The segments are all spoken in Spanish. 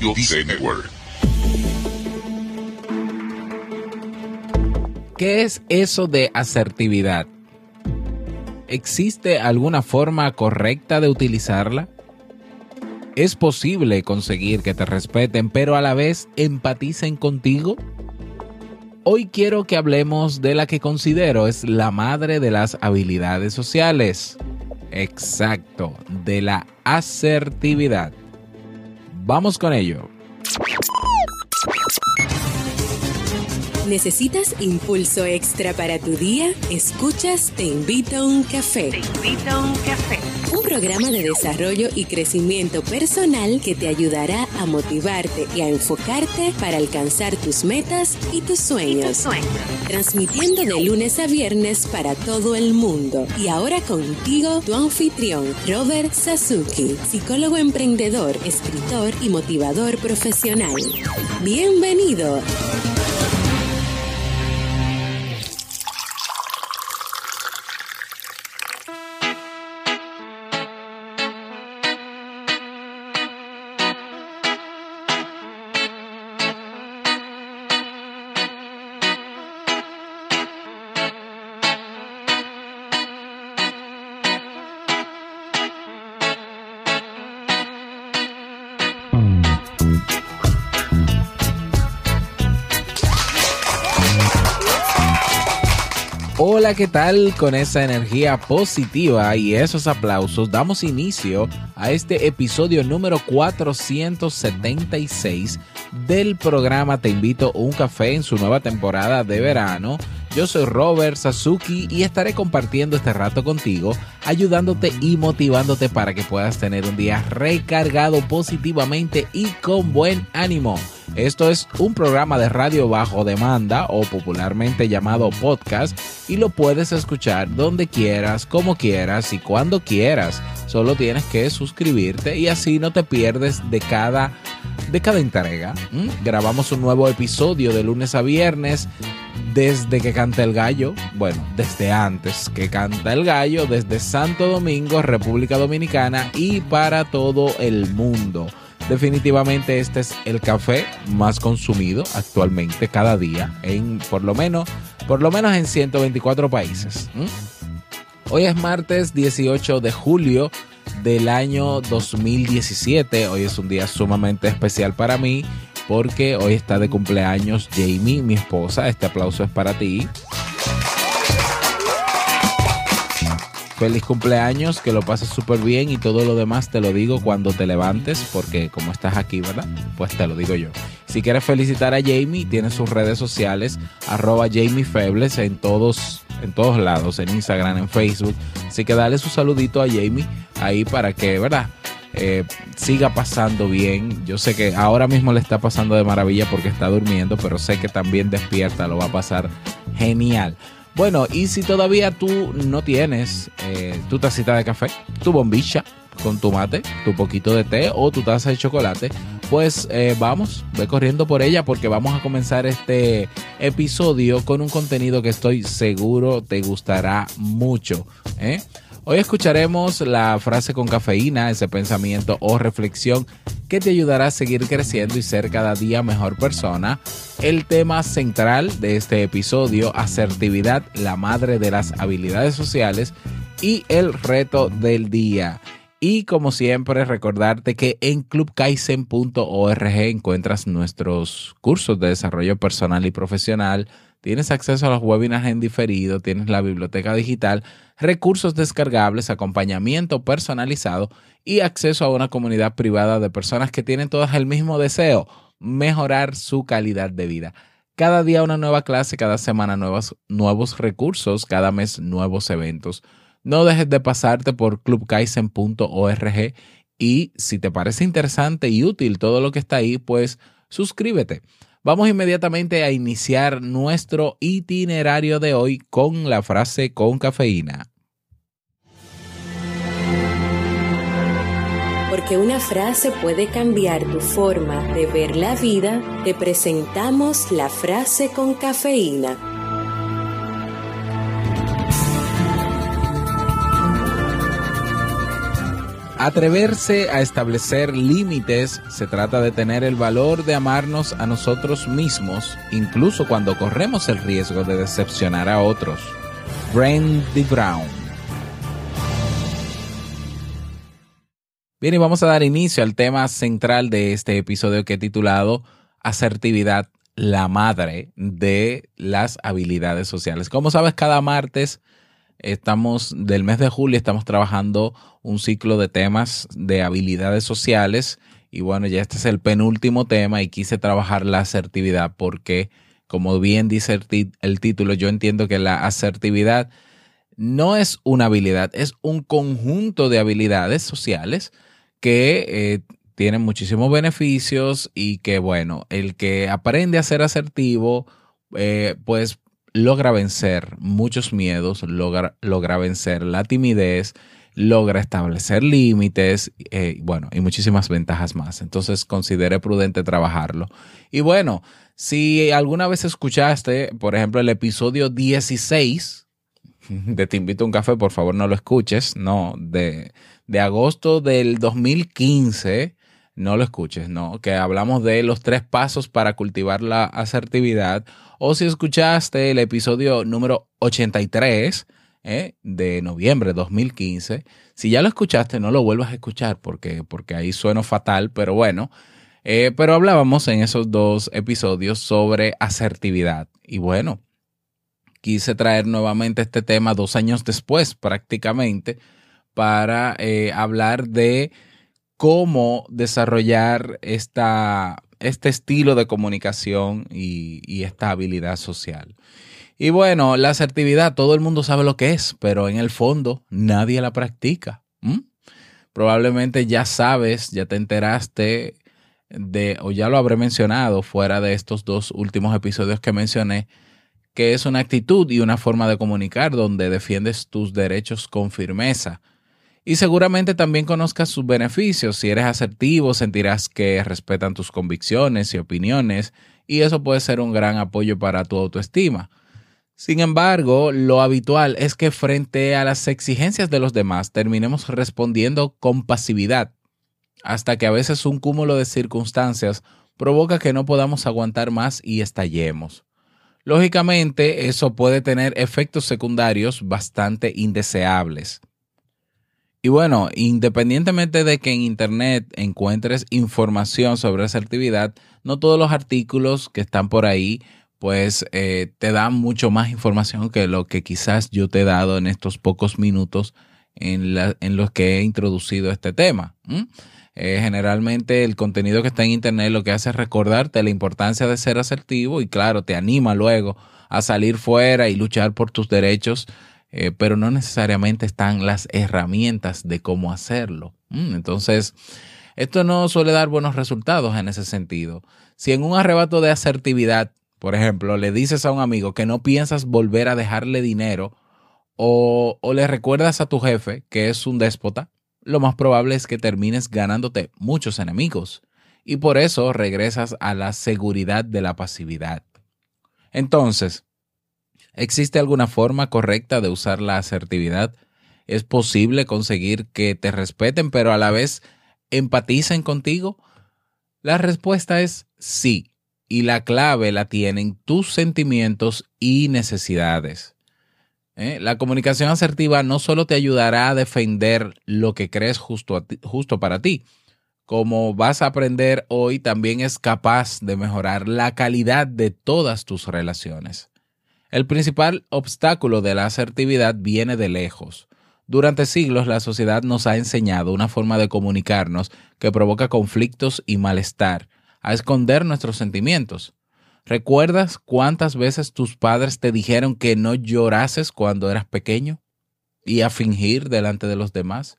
Network. ¿Qué es eso de asertividad? ¿Existe alguna forma correcta de utilizarla? ¿Es posible conseguir que te respeten pero a la vez empaticen contigo? Hoy quiero que hablemos de la que considero es la madre de las habilidades sociales. Exacto, de la asertividad. Vamos con ello. ¿Necesitas impulso extra para tu día? Escuchas Te invito a un café. Te invito a un café. Un programa de desarrollo y crecimiento personal que te ayudará a motivarte y a enfocarte para alcanzar tus metas y tus sueños. Transmitiendo de lunes a viernes para todo el mundo. Y ahora contigo, tu anfitrión, Robert Sasuki, psicólogo emprendedor, escritor y motivador profesional. Bienvenido. Hola, ¿qué tal? Con esa energía positiva y esos aplausos damos inicio a este episodio número 476 del programa Te invito a un café en su nueva temporada de verano. Yo soy Robert Sasuki y estaré compartiendo este rato contigo, ayudándote y motivándote para que puedas tener un día recargado positivamente y con buen ánimo. Esto es un programa de radio bajo demanda o popularmente llamado podcast y lo puedes escuchar donde quieras, como quieras y cuando quieras. Solo tienes que suscribirte y así no te pierdes de cada, de cada entrega. ¿Mm? Grabamos un nuevo episodio de lunes a viernes desde que canta el gallo, bueno, desde antes que canta el gallo, desde Santo Domingo, República Dominicana y para todo el mundo. Definitivamente este es el café más consumido actualmente cada día en por lo menos por lo menos en 124 países. Hoy es martes 18 de julio del año 2017. Hoy es un día sumamente especial para mí porque hoy está de cumpleaños Jamie, mi esposa. Este aplauso es para ti. Feliz cumpleaños, que lo pases súper bien y todo lo demás te lo digo cuando te levantes, porque como estás aquí, ¿verdad? Pues te lo digo yo. Si quieres felicitar a Jamie, tiene sus redes sociales, arroba Jamie en todos, en todos lados, en Instagram, en Facebook. Así que dale su saludito a Jamie ahí para que, ¿verdad? Eh, siga pasando bien. Yo sé que ahora mismo le está pasando de maravilla porque está durmiendo, pero sé que también despierta, lo va a pasar genial. Bueno, y si todavía tú no tienes eh, tu tacita de café, tu bombilla con tu mate, tu poquito de té o tu taza de chocolate, pues eh, vamos, ve corriendo por ella porque vamos a comenzar este episodio con un contenido que estoy seguro te gustará mucho. Hoy escucharemos la frase con cafeína, ese pensamiento o reflexión que te ayudará a seguir creciendo y ser cada día mejor persona. El tema central de este episodio, asertividad, la madre de las habilidades sociales y el reto del día. Y como siempre, recordarte que en clubkaisen.org encuentras nuestros cursos de desarrollo personal y profesional. Tienes acceso a los webinars en diferido, tienes la biblioteca digital recursos descargables, acompañamiento personalizado y acceso a una comunidad privada de personas que tienen todas el mismo deseo, mejorar su calidad de vida. Cada día una nueva clase, cada semana nuevos, nuevos recursos, cada mes nuevos eventos. No dejes de pasarte por clubkaisen.org y si te parece interesante y útil todo lo que está ahí, pues suscríbete. Vamos inmediatamente a iniciar nuestro itinerario de hoy con la frase con cafeína. Porque una frase puede cambiar tu forma de ver la vida, te presentamos la frase con cafeína. Atreverse a establecer límites se trata de tener el valor de amarnos a nosotros mismos, incluso cuando corremos el riesgo de decepcionar a otros. Brandy Brown. Bien, y vamos a dar inicio al tema central de este episodio que he titulado Asertividad, la madre de las habilidades sociales. Como sabes, cada martes estamos, del mes de julio, estamos trabajando un ciclo de temas de habilidades sociales. Y bueno, ya este es el penúltimo tema y quise trabajar la asertividad porque, como bien dice el, título, yo entiendo que la asertividad no es una habilidad, es un conjunto de habilidades sociales que eh, tienen muchísimos beneficios y que, bueno, el que aprende a ser asertivo, eh, pues logra vencer muchos miedos, logra, logra vencer la timidez, logra establecer límites, eh, bueno, y muchísimas ventajas más. Entonces considere prudente trabajarlo. Y bueno, si alguna vez escuchaste, por ejemplo, el episodio 16 de Te invito a un café, por favor no lo escuches, no, de, de agosto del 2015, no lo escuches, no, que hablamos de los tres pasos para cultivar la asertividad o si escuchaste el episodio número 83 ¿eh? de noviembre de 2015, si ya lo escuchaste, no lo vuelvas a escuchar porque, porque ahí suena fatal, pero bueno. Eh, pero hablábamos en esos dos episodios sobre asertividad. Y bueno, quise traer nuevamente este tema dos años después prácticamente para eh, hablar de cómo desarrollar este estilo de comunicación y, esta habilidad social. Y bueno, la asertividad, todo el mundo sabe lo que es, pero en el fondo nadie la practica. Probablemente ya sabes, ya te enteraste de, o ya lo habré mencionado fuera de estos dos últimos episodios que mencioné, que es una actitud y una forma de comunicar donde defiendes tus derechos con firmeza y seguramente también conozcas sus beneficios. Si eres asertivo, sentirás que respetan tus convicciones y opiniones y eso puede ser un gran apoyo para tu autoestima. Sin embargo, lo habitual es que frente a las exigencias de los demás terminemos respondiendo con pasividad, hasta que a veces un cúmulo de circunstancias provoca que no podamos aguantar más y estallemos. Lógicamente, eso puede tener efectos secundarios bastante indeseables. Y bueno, independientemente de que en Internet encuentres información sobre asertividad, no todos los artículos que están por ahí pues eh, te dan mucho más información que lo que quizás yo te he dado en estos pocos minutos en, los que he introducido este tema. Eh, generalmente el contenido que está en Internet lo que hace es recordarte la importancia de ser asertivo y claro, te anima luego a salir fuera y luchar por tus derechos eh, pero no necesariamente están las herramientas de cómo hacerlo. Mm, entonces, esto no suele dar buenos resultados en ese sentido. Si en un arrebato de asertividad, por ejemplo, le dices a un amigo que no piensas volver a dejarle dinero o, o le recuerdas a tu jefe que es un déspota, lo más probable es que termines ganándote muchos enemigos y por eso regresas a la seguridad de la pasividad. Entonces, ¿Existe alguna forma correcta de usar la asertividad? ¿Es posible conseguir que te respeten, pero a la vez empaticen contigo? La respuesta es sí, y la clave la tienen tus sentimientos y necesidades. ¿Eh? La comunicación asertiva no solo te ayudará a defender lo que crees justo, justo para ti, como vas a aprender hoy, también es capaz de mejorar la calidad de todas tus relaciones. El principal obstáculo de la asertividad viene de lejos. Durante siglos la sociedad nos ha enseñado una forma de comunicarnos que provoca conflictos y malestar, a esconder nuestros sentimientos. ¿Recuerdas cuántas veces tus padres te dijeron que no llorases cuando eras pequeño? ¿Y a fingir delante de los demás?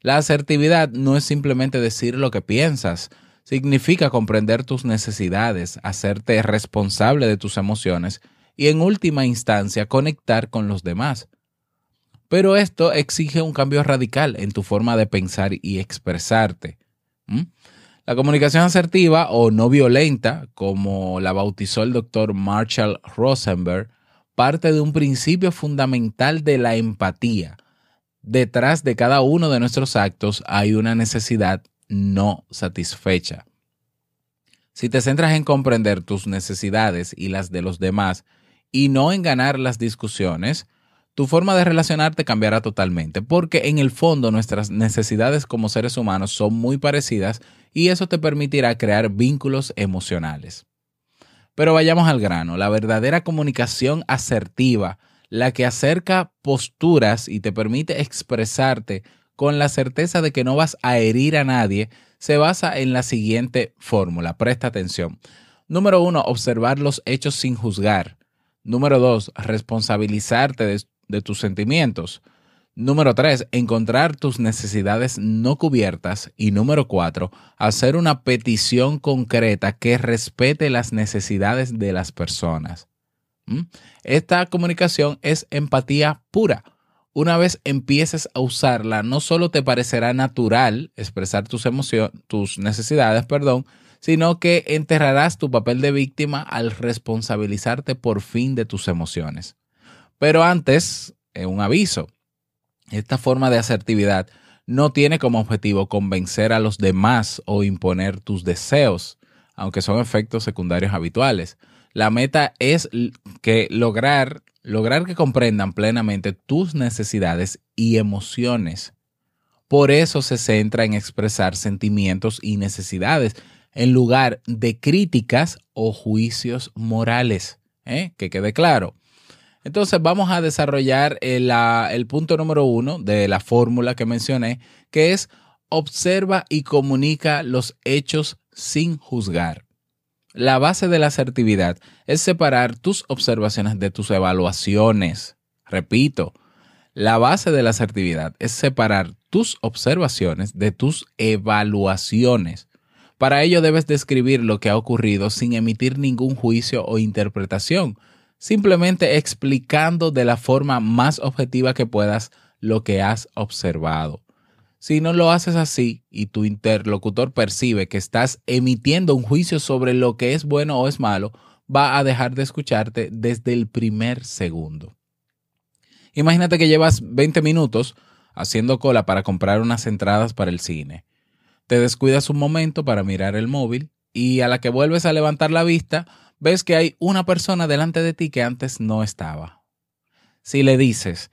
La asertividad no es simplemente decir lo que piensas, significa comprender tus necesidades, hacerte responsable de tus emociones y en última instancia conectar con los demás. Pero esto exige un cambio radical en tu forma de pensar y expresarte. La comunicación asertiva o no violenta, como la bautizó el doctor Marshall Rosenberg, parte de un principio fundamental de la empatía, detrás de cada uno de nuestros actos hay una necesidad no satisfecha. Si te centras en comprender tus necesidades y las de los demás y no en ganar las discusiones, tu forma de relacionarte cambiará totalmente, porque en el fondo nuestras necesidades como seres humanos son muy parecidas y eso te permitirá crear vínculos emocionales. Pero vayamos al grano, la verdadera comunicación asertiva, la que acerca posturas y te permite expresarte con la certeza de que no vas a herir a nadie, se basa en la siguiente fórmula. Presta atención. Número uno, observar los hechos sin juzgar. Número dos, responsabilizarte de, tus sentimientos. Número tres, encontrar tus necesidades no cubiertas. Y número cuatro, hacer una petición concreta que respete las necesidades de las personas. ¿Mm? Esta comunicación es empatía pura. Una vez empieces a usarla, no solo te parecerá natural expresar tus emociones, tus necesidades, perdón, sino que enterrarás tu papel de víctima al responsabilizarte por fin de tus emociones. Pero antes, eh, un aviso. Esta forma de asertividad no tiene como objetivo convencer a los demás o imponer tus deseos, aunque son efectos secundarios habituales. La meta es que lograr, lograr que comprendan plenamente tus necesidades y emociones. Por eso se centra en expresar sentimientos y necesidades en lugar de críticas o juicios morales. ¿eh? Que quede claro. Entonces vamos a desarrollar el, el punto número uno de la fórmula que mencioné, que es observa y comunica los hechos sin juzgar. La base de la asertividad es separar tus observaciones de tus evaluaciones. Repito, la base de la asertividad es separar tus observaciones de tus evaluaciones. Para ello debes describir lo que ha ocurrido sin emitir ningún juicio o interpretación, simplemente explicando de la forma más objetiva que puedas lo que has observado. Si no lo haces así y tu interlocutor percibe que estás emitiendo un juicio sobre lo que es bueno o es malo, va a dejar de escucharte desde el primer segundo. Imagínate que llevas 20 minutos haciendo cola para comprar unas entradas para el cine. Te descuidas un momento para mirar el móvil y a la que vuelves a levantar la vista, ves que hay una persona delante de ti que antes no estaba. Si le dices,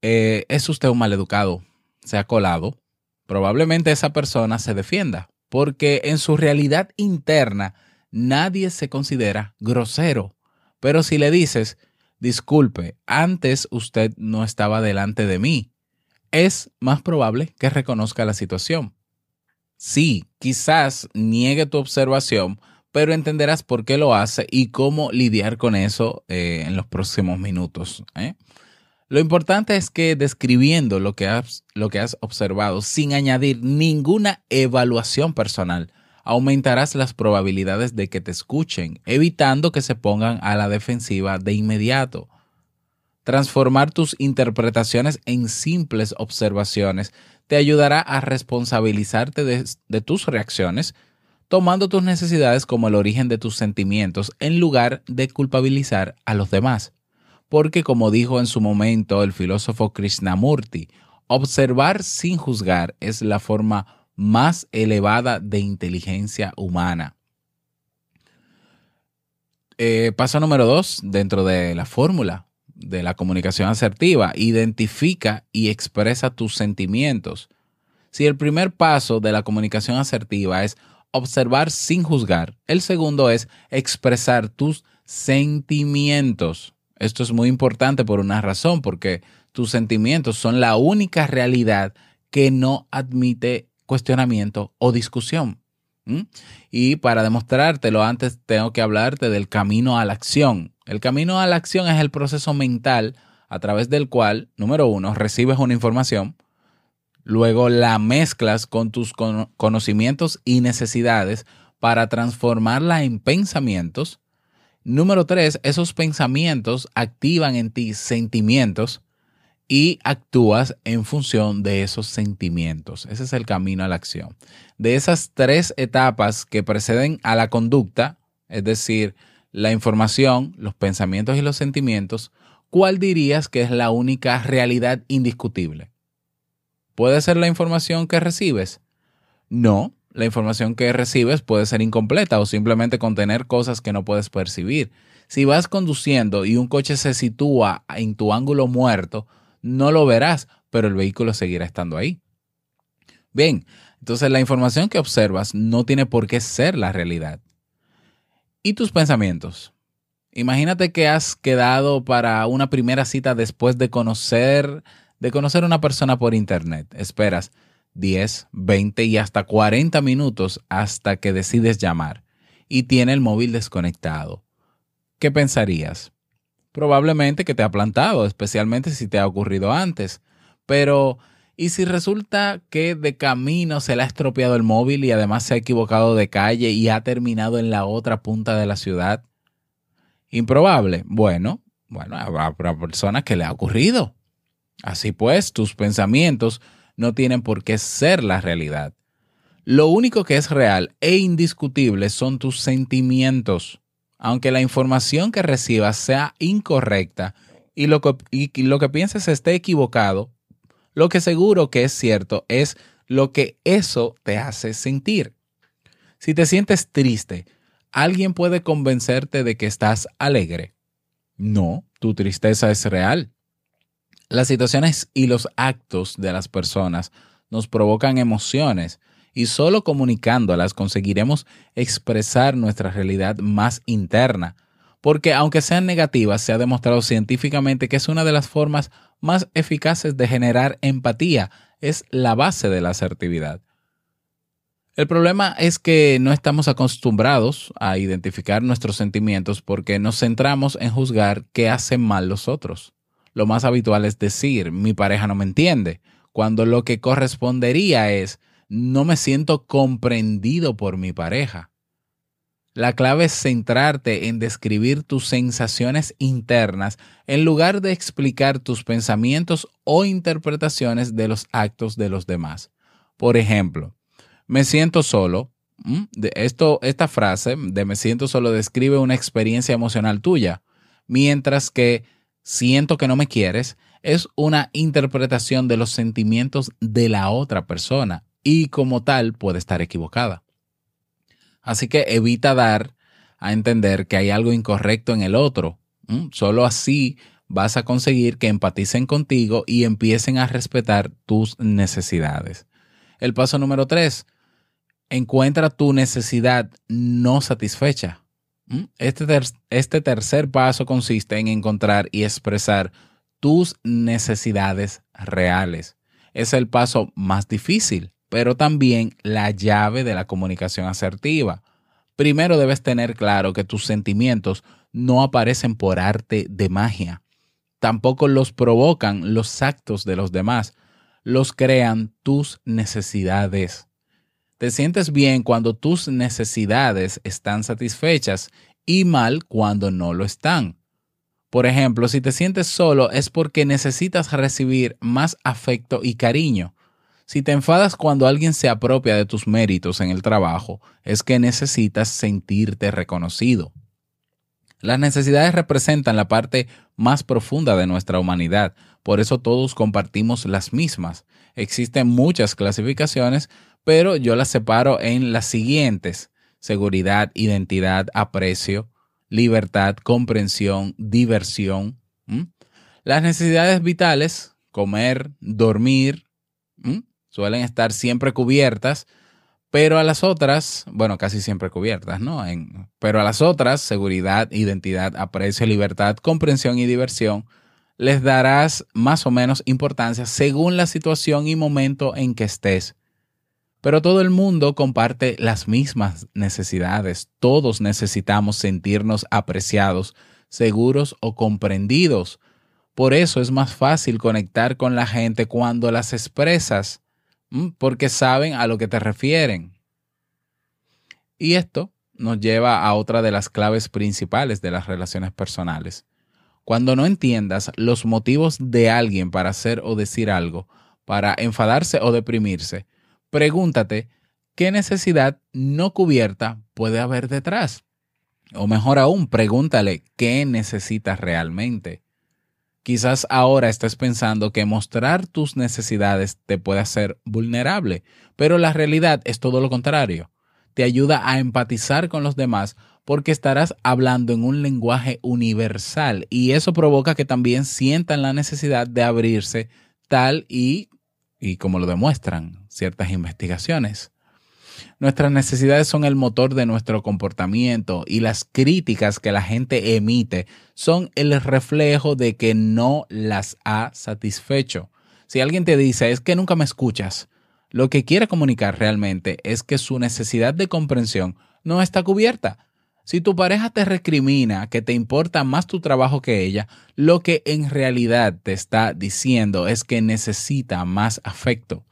eh, es usted un maleducado, se ha colado, probablemente esa persona se defienda, porque en su realidad interna nadie se considera grosero. Pero si le dices, disculpe, antes usted no estaba delante de mí, es más probable que reconozca la situación. Sí, quizás niegue tu observación, pero entenderás por qué lo hace y cómo lidiar con eso eh, en los próximos minutos. ¿eh? Lo importante es que describiendo lo que, has, lo que has observado sin añadir ninguna evaluación personal, aumentarás las probabilidades de que te escuchen, evitando que se pongan a la defensiva de inmediato. Transformar tus interpretaciones en simples observaciones te ayudará a responsabilizarte de tus reacciones, tomando tus necesidades como el origen de tus sentimientos en lugar de culpabilizar a los demás. Porque como dijo en su momento el filósofo Krishnamurti, observar sin juzgar es la forma más elevada de inteligencia humana. Eh, paso número dos, dentro de la fórmula de la comunicación asertiva, identifica y expresa tus sentimientos. Si el primer paso de la comunicación asertiva es observar sin juzgar. El segundo es expresar tus sentimientos. Esto es muy importante por una razón, porque tus sentimientos son la única realidad que no admite cuestionamiento o discusión. Y para demostrártelo, antes tengo que hablarte del camino a la acción. El camino a la acción es el proceso mental a través del cual, número uno, recibes una información, Luego la mezclas con tus conocimientos y necesidades para transformarla en pensamientos. Número tres, esos pensamientos activan en ti sentimientos y actúas en función de esos sentimientos. Ese es el camino a la acción. De esas tres etapas que preceden a la conducta, es decir, la información, los pensamientos y los sentimientos, ¿cuál dirías que es la única realidad indiscutible? ¿Puede ser la información que recibes? No, la información que recibes puede ser incompleta o simplemente contener cosas que no puedes percibir. Si vas conduciendo y un coche se sitúa en tu ángulo muerto, no lo verás, pero el vehículo seguirá estando ahí. Bien, entonces la información que observas no tiene por qué ser la realidad. ¿Y tus pensamientos? Imagínate que has quedado para una primera cita después de conocer de conocer a una persona por internet. Esperas 10, 20 y hasta 40 minutos hasta que decides llamar y tiene el móvil desconectado. ¿Qué pensarías? Probablemente que te ha plantado, especialmente si te ha ocurrido antes. Pero, ¿y si resulta que de camino se le ha estropeado el móvil y además se ha equivocado de calle y ha terminado en la otra punta de la ciudad? Improbable. Bueno, bueno, habrá personas que le ha ocurrido. Así pues, tus pensamientos no tienen por qué ser la realidad. Lo único que es real e indiscutible son tus sentimientos. Aunque la información que recibas sea incorrecta y lo que, y lo que pienses esté equivocado, lo que seguro que es cierto es lo que eso te hace sentir. Si te sientes triste, ¿alguien puede convencerte de que estás alegre? No, tu tristeza es real. Las situaciones y los actos de las personas nos provocan emociones y solo comunicándolas conseguiremos expresar nuestra realidad más interna, porque aunque sean negativas, se ha demostrado científicamente que es una de las formas más eficaces de generar empatía, es la base de la asertividad. El problema es que no estamos acostumbrados a identificar nuestros sentimientos porque nos centramos en juzgar qué hacen mal los otros lo más habitual es decir, mi pareja no me entiende, cuando lo que correspondería es, no me siento comprendido por mi pareja. La clave es centrarte en describir tus sensaciones internas en lugar de explicar tus pensamientos o interpretaciones de los actos de los demás. Por ejemplo, me siento solo. Esto, esta frase de me siento solo describe una experiencia emocional tuya, mientras que siento que no me quieres, es una interpretación de los sentimientos de la otra persona y como tal puede estar equivocada. Así que evita dar a entender que hay algo incorrecto en el otro. Solo así vas a conseguir que empaticen contigo y empiecen a respetar tus necesidades. El paso número tres, encuentra tu necesidad no satisfecha. Este, este tercer paso consiste en encontrar y expresar tus necesidades reales. Es el paso más difícil, pero también la llave de la comunicación asertiva. Primero debes tener claro que tus sentimientos no aparecen por arte de magia. Tampoco los provocan los actos de los demás. Los crean tus necesidades. Te sientes bien cuando tus necesidades están satisfechas y mal cuando no lo están. Por ejemplo, si te sientes solo es porque necesitas recibir más afecto y cariño. Si te enfadas cuando alguien se apropia de tus méritos en el trabajo, es que necesitas sentirte reconocido. Las necesidades representan la parte más profunda de nuestra humanidad, por eso todos compartimos las mismas. Existen muchas clasificaciones, pero yo las separo en las siguientes. Seguridad, identidad, aprecio, libertad, comprensión, diversión. Las necesidades vitales, comer, dormir, suelen estar siempre cubiertas, pero a las otras, bueno, casi siempre cubiertas, ¿no? pero a las otras, seguridad, identidad, aprecio, libertad, comprensión y diversión, les darás más o menos importancia según la situación y momento en que estés. Pero todo el mundo comparte las mismas necesidades. Todos necesitamos sentirnos apreciados, seguros o comprendidos. Por eso es más fácil conectar con la gente cuando las expresas, porque saben a lo que te refieren. Y esto nos lleva a otra de las claves principales de las relaciones personales. Cuando no entiendas los motivos de alguien para hacer o decir algo, para enfadarse o deprimirse, pregúntate qué necesidad no cubierta puede haber detrás. O mejor aún, pregúntale qué necesitas realmente. Quizás ahora estés pensando que mostrar tus necesidades te puede hacer vulnerable, pero la realidad es todo lo contrario. Te ayuda a empatizar con los demás porque estarás hablando en un lenguaje universal y eso provoca que también sientan la necesidad de abrirse tal y, y como lo demuestran ciertas investigaciones. Nuestras necesidades son el motor de nuestro comportamiento y las críticas que la gente emite son el reflejo de que no las ha satisfecho. Si alguien te dice es que nunca me escuchas, lo que quiere comunicar realmente es que su necesidad de comprensión no está cubierta. Si tu pareja te recrimina que te importa más tu trabajo que ella, lo que en realidad te está diciendo es que necesita más afecto.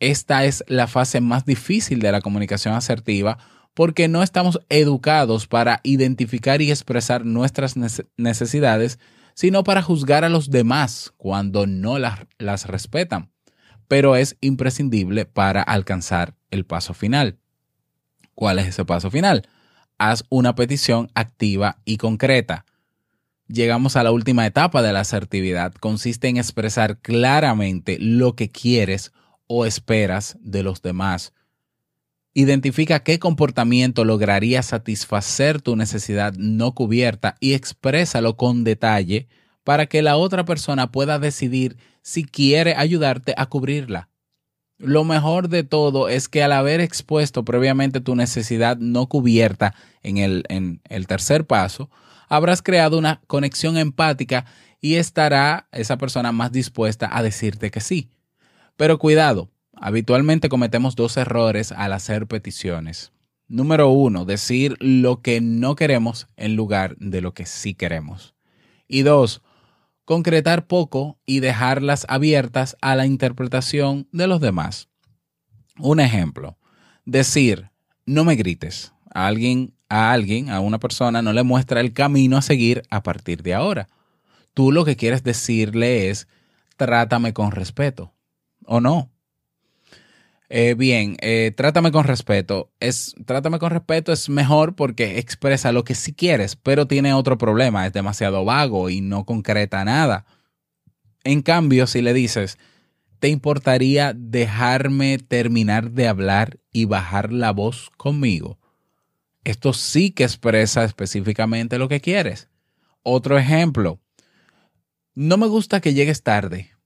Esta es la fase más difícil de la comunicación asertiva porque no estamos educados para identificar y expresar nuestras necesidades, sino para juzgar a los demás cuando no las, las respetan. Pero es imprescindible para alcanzar el paso final. ¿Cuál es ese paso final? haz una petición activa y concreta. Llegamos a la última etapa de la asertividad. Consiste en expresar claramente lo que quieres o esperas de los demás. Identifica qué comportamiento lograría satisfacer tu necesidad no cubierta y exprésalo con detalle para que la otra persona pueda decidir si quiere ayudarte a cubrirla. Lo mejor de todo es que al haber expuesto previamente tu necesidad no cubierta en el, en el tercer paso, habrás creado una conexión empática y estará esa persona más dispuesta a decirte que sí. Pero cuidado, habitualmente cometemos dos errores al hacer peticiones. Número uno, decir lo que no queremos en lugar de lo que sí queremos. Y dos, concretar poco y dejarlas abiertas a la interpretación de los demás. Un ejemplo, decir, no me grites. A alguien, a alguien, a una persona no le muestra el camino a seguir a partir de ahora. Tú lo que quieres decirle es, trátame con respeto. ¿O no? Eh, bien, eh, trátame con respeto. Es, trátame con respeto es mejor porque expresa lo que sí quieres, pero tiene otro problema, es demasiado vago y no concreta nada. En cambio, si le dices, ¿te importaría dejarme terminar de hablar y bajar la voz conmigo? Esto sí que expresa específicamente lo que quieres. Otro ejemplo, no me gusta que llegues tarde.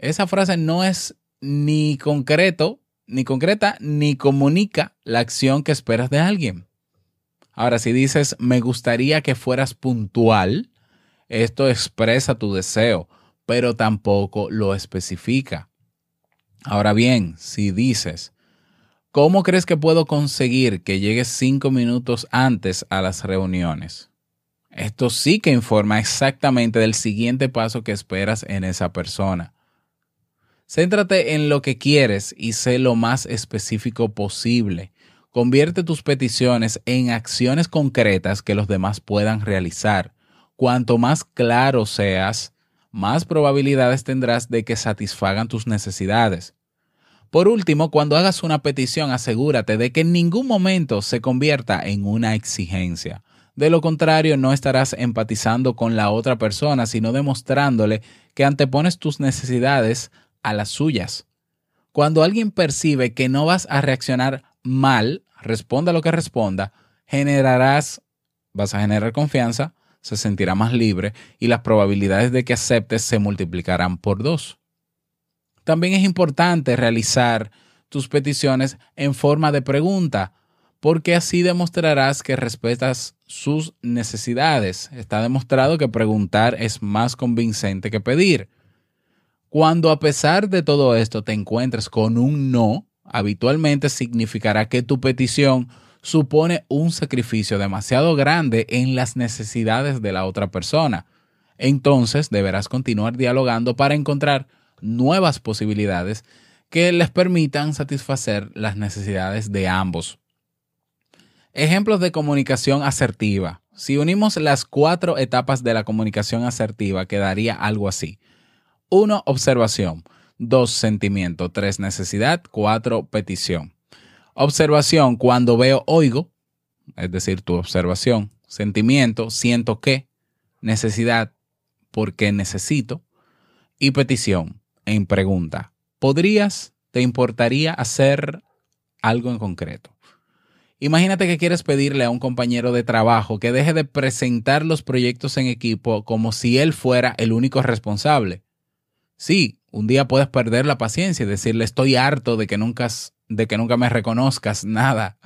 Esa frase no es ni concreto ni concreta ni comunica la acción que esperas de alguien. Ahora, si dices, me gustaría que fueras puntual, esto expresa tu deseo, pero tampoco lo especifica. Ahora bien, si dices, ¿cómo crees que puedo conseguir que llegues cinco minutos antes a las reuniones? Esto sí que informa exactamente del siguiente paso que esperas en esa persona. Céntrate en lo que quieres y sé lo más específico posible. Convierte tus peticiones en acciones concretas que los demás puedan realizar. Cuanto más claro seas, más probabilidades tendrás de que satisfagan tus necesidades. Por último, cuando hagas una petición, asegúrate de que en ningún momento se convierta en una exigencia. De lo contrario, no estarás empatizando con la otra persona, sino demostrándole que antepones tus necesidades a las suyas. Cuando alguien percibe que no vas a reaccionar mal, responda lo que responda, generarás, vas a generar confianza, se sentirá más libre y las probabilidades de que aceptes se multiplicarán por dos. También es importante realizar tus peticiones en forma de pregunta, porque así demostrarás que respetas sus necesidades. Está demostrado que preguntar es más convincente que pedir. Cuando a pesar de todo esto te encuentres con un no, habitualmente significará que tu petición supone un sacrificio demasiado grande en las necesidades de la otra persona. Entonces deberás continuar dialogando para encontrar nuevas posibilidades que les permitan satisfacer las necesidades de ambos. Ejemplos de comunicación asertiva. Si unimos las cuatro etapas de la comunicación asertiva, quedaría algo así. 1. Observación. 2. Sentimiento. 3. Necesidad. 4. Petición. Observación. Cuando veo, oigo. Es decir, tu observación. Sentimiento. Siento que. Necesidad. porque necesito. Y petición, en pregunta, ¿podrías, te importaría hacer algo en concreto? Imagínate que quieres pedirle a un compañero de trabajo que deje de presentar los proyectos en equipo como si él fuera el único responsable. Sí, un día puedes perder la paciencia y decirle estoy harto de que nunca, de que nunca me reconozcas nada.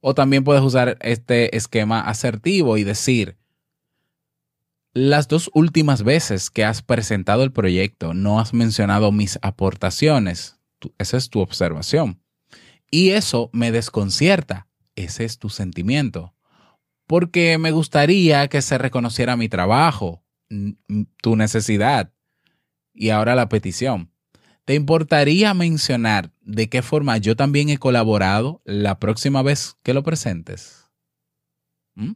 O también puedes usar este esquema asertivo y decir, las dos últimas veces que has presentado el proyecto no has mencionado mis aportaciones. Esa es tu observación. Y eso me desconcierta ese es tu sentimiento. Porque me gustaría que se reconociera mi trabajo, tu necesidad y ahora la petición. ¿Te importaría mencionar de qué forma yo también he colaborado la próxima vez que lo presentes? ¿Mm?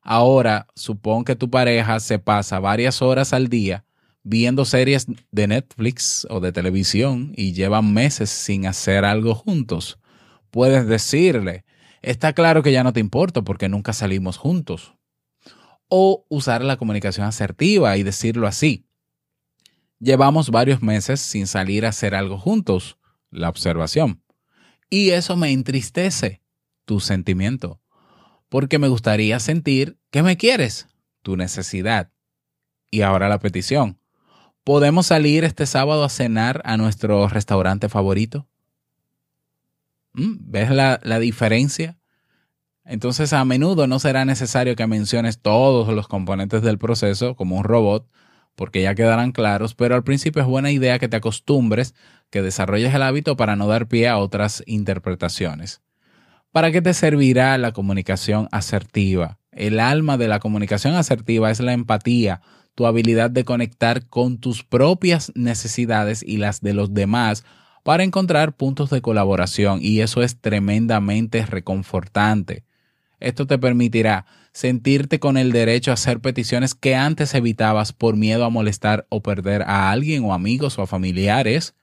Ahora, supón que tu pareja se pasa varias horas al día viendo series de Netflix o de televisión y llevan meses sin hacer algo juntos. Puedes decirle, está claro que ya no te importo porque nunca salimos juntos. O usar la comunicación asertiva y decirlo así. Llevamos varios meses sin salir a hacer algo juntos, la observación. Y eso me entristece, tu sentimiento, porque me gustaría sentir que me quieres, tu necesidad. Y ahora la petición. ¿Podemos salir este sábado a cenar a nuestro restaurante favorito? ¿Mm? ¿Ves la, la diferencia? Entonces a menudo no será necesario que menciones todos los componentes del proceso como un robot, porque ya quedarán claros, pero al principio es buena idea que te acostumbres, que desarrolles el hábito para no dar pie a otras interpretaciones. ¿Para qué te servirá la comunicación asertiva? El alma de la comunicación asertiva es la empatía, tu habilidad de conectar con tus propias necesidades y las de los demás para encontrar puntos de colaboración y eso es tremendamente reconfortante. Esto te permitirá sentirte con el derecho a hacer peticiones que antes evitabas por miedo a molestar o perder a alguien o amigos o familiares,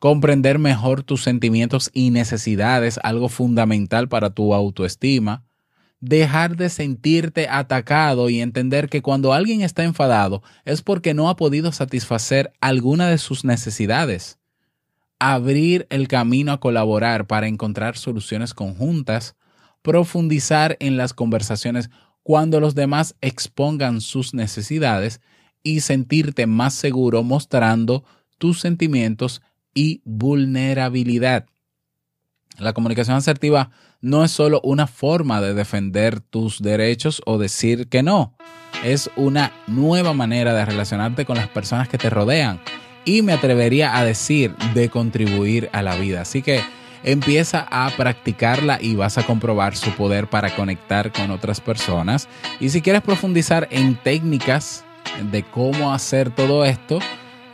comprender mejor tus sentimientos y necesidades, algo fundamental para tu autoestima, dejar de sentirte atacado y entender que cuando alguien está enfadado es porque no ha podido satisfacer alguna de sus necesidades. Abrir el camino a colaborar para encontrar soluciones conjuntas, profundizar en las conversaciones cuando los demás expongan sus necesidades y sentirte más seguro mostrando tus sentimientos y vulnerabilidad. La comunicación asertiva no es solo una forma de defender tus derechos o decir que no, es una nueva manera de relacionarte con las personas que te rodean y me atrevería a decir de contribuir a la vida. Así que empieza a practicarla y vas a comprobar su poder para conectar con otras personas. Y si quieres profundizar en técnicas de cómo hacer todo esto,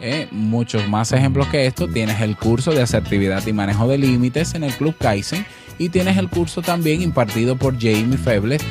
eh, muchos más ejemplos que esto, tienes el curso de asertividad y manejo de límites en el Club Kaizen y tienes el curso también impartido por Jamie Febles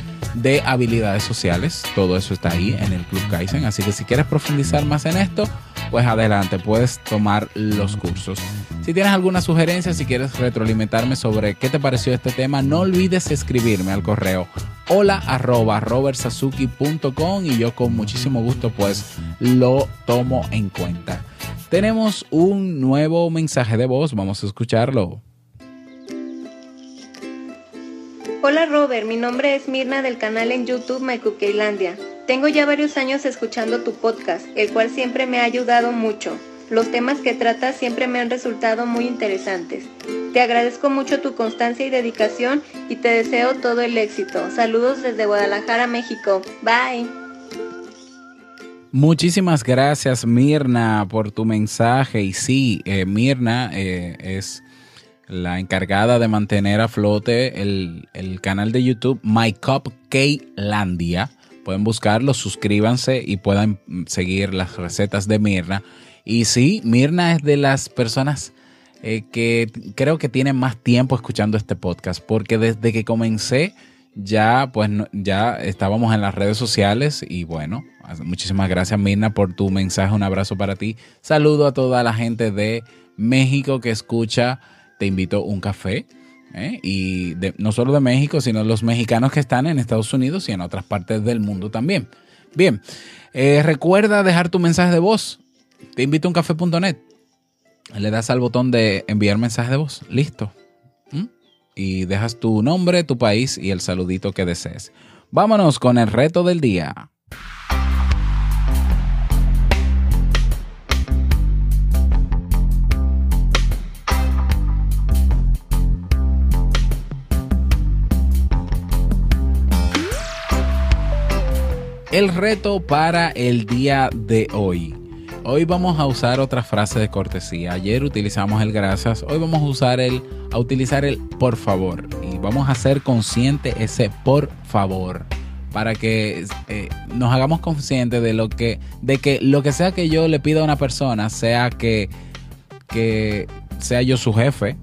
de habilidades sociales. Todo eso está ahí en el Club Kaizen. Así que si quieres profundizar más en esto, pues adelante, puedes tomar los cursos. Si tienes alguna sugerencia, si quieres retroalimentarme sobre qué te pareció este tema, no olvides escribirme al correo hola arroba robertsazuki.com y yo con muchísimo gusto pues lo tomo en cuenta. Tenemos un nuevo mensaje de voz, vamos a escucharlo. Hola Robert, mi nombre es Mirna del canal en YouTube MyCookielandia. Tengo ya varios años escuchando tu podcast, el cual siempre me ha ayudado mucho. Los temas que tratas siempre me han resultado muy interesantes. Te agradezco mucho tu constancia y dedicación y te deseo todo el éxito. Saludos desde Guadalajara, México. Bye. Muchísimas gracias Mirna por tu mensaje y sí, eh, Mirna eh, es la encargada de mantener a flote el, canal de YouTube My Cup Landia. Pueden buscarlo, suscríbanse y puedan seguir las recetas de Mirna. Y sí, Mirna es de las personas eh, que creo que tienen más tiempo escuchando este podcast, porque desde que comencé ya pues ya estábamos en las redes sociales y bueno, muchísimas gracias Mirna por tu mensaje, un abrazo para ti. Saludo a toda la gente de México que escucha te invito a un café. ¿eh? Y no solo de México, sino los mexicanos que están en Estados Unidos y en otras partes del mundo también. Bien, eh, recuerda dejar tu mensaje de voz. Te invito a uncafé.net. Le das al botón de enviar mensaje de voz. Listo. ¿Mm? Y dejas tu nombre, tu país y el saludito que desees. Vámonos con el reto del día. El reto para el día de hoy. Hoy vamos a usar otra frase de cortesía. Ayer utilizamos el gracias, hoy vamos a usar el a utilizar el por favor y vamos a ser consciente ese por favor para que eh, nos hagamos conscientes de lo que de que lo que sea que yo le pida a una persona, sea que que sea yo su jefe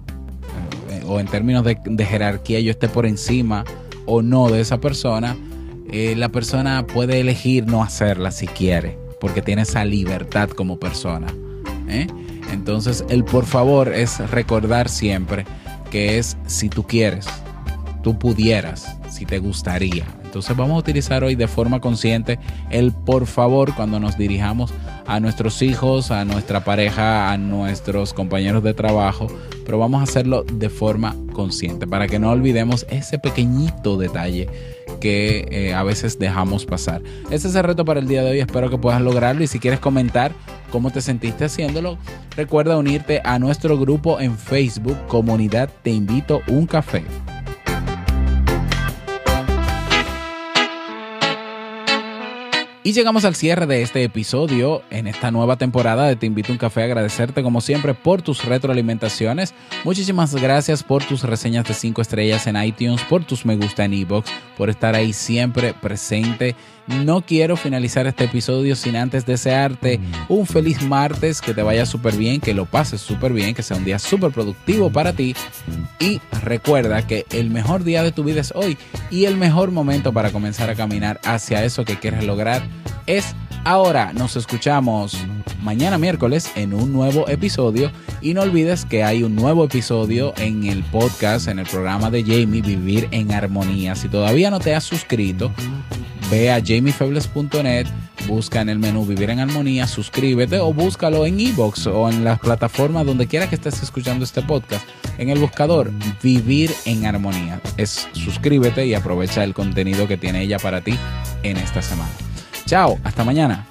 eh, o en términos de, de jerarquía yo esté por encima o no de esa persona, eh, la persona puede elegir no hacerla si quiere, porque tiene esa libertad como persona. ¿eh? Entonces, el por favor es recordar siempre que es si tú quieres, tú pudieras, si te gustaría. Entonces vamos a utilizar hoy de forma consciente el por favor cuando nos dirijamos a nuestros hijos, a nuestra pareja, a nuestros compañeros de trabajo, pero vamos a hacerlo de forma consciente para que no olvidemos ese pequeñito detalle que eh, a veces dejamos pasar. Ese es el reto para el día de hoy, espero que puedas lograrlo y si quieres comentar cómo te sentiste haciéndolo, recuerda unirte a nuestro grupo en Facebook, Comunidad Te Invito un Café. Y llegamos al cierre de este episodio en esta nueva temporada de Te Invito a un Café. Agradecerte como siempre por tus retroalimentaciones. Muchísimas gracias por tus reseñas de 5 estrellas en iTunes, por tus me gusta en iBox, por estar ahí siempre presente. No quiero finalizar este episodio sin antes desearte un feliz martes, que te vaya súper bien, que lo pases súper bien, que sea un día súper productivo para ti. Y recuerda que el mejor día de tu vida es hoy y el mejor momento para comenzar a caminar hacia eso que quieres lograr es ahora. Nos escuchamos mañana miércoles en un nuevo episodio y no olvides que hay un nuevo episodio en el podcast, en el programa de Jamie Vivir en Armonía. Si todavía no te has suscrito, ve a jamiefebles.net, busca en el menú Vivir en Armonía, suscríbete o búscalo en iBox o en las plataformas donde quiera que estés escuchando este podcast. En el buscador Vivir en Armonía. Es suscríbete y aprovecha el contenido que tiene ella para ti en esta semana. Chao, hasta mañana.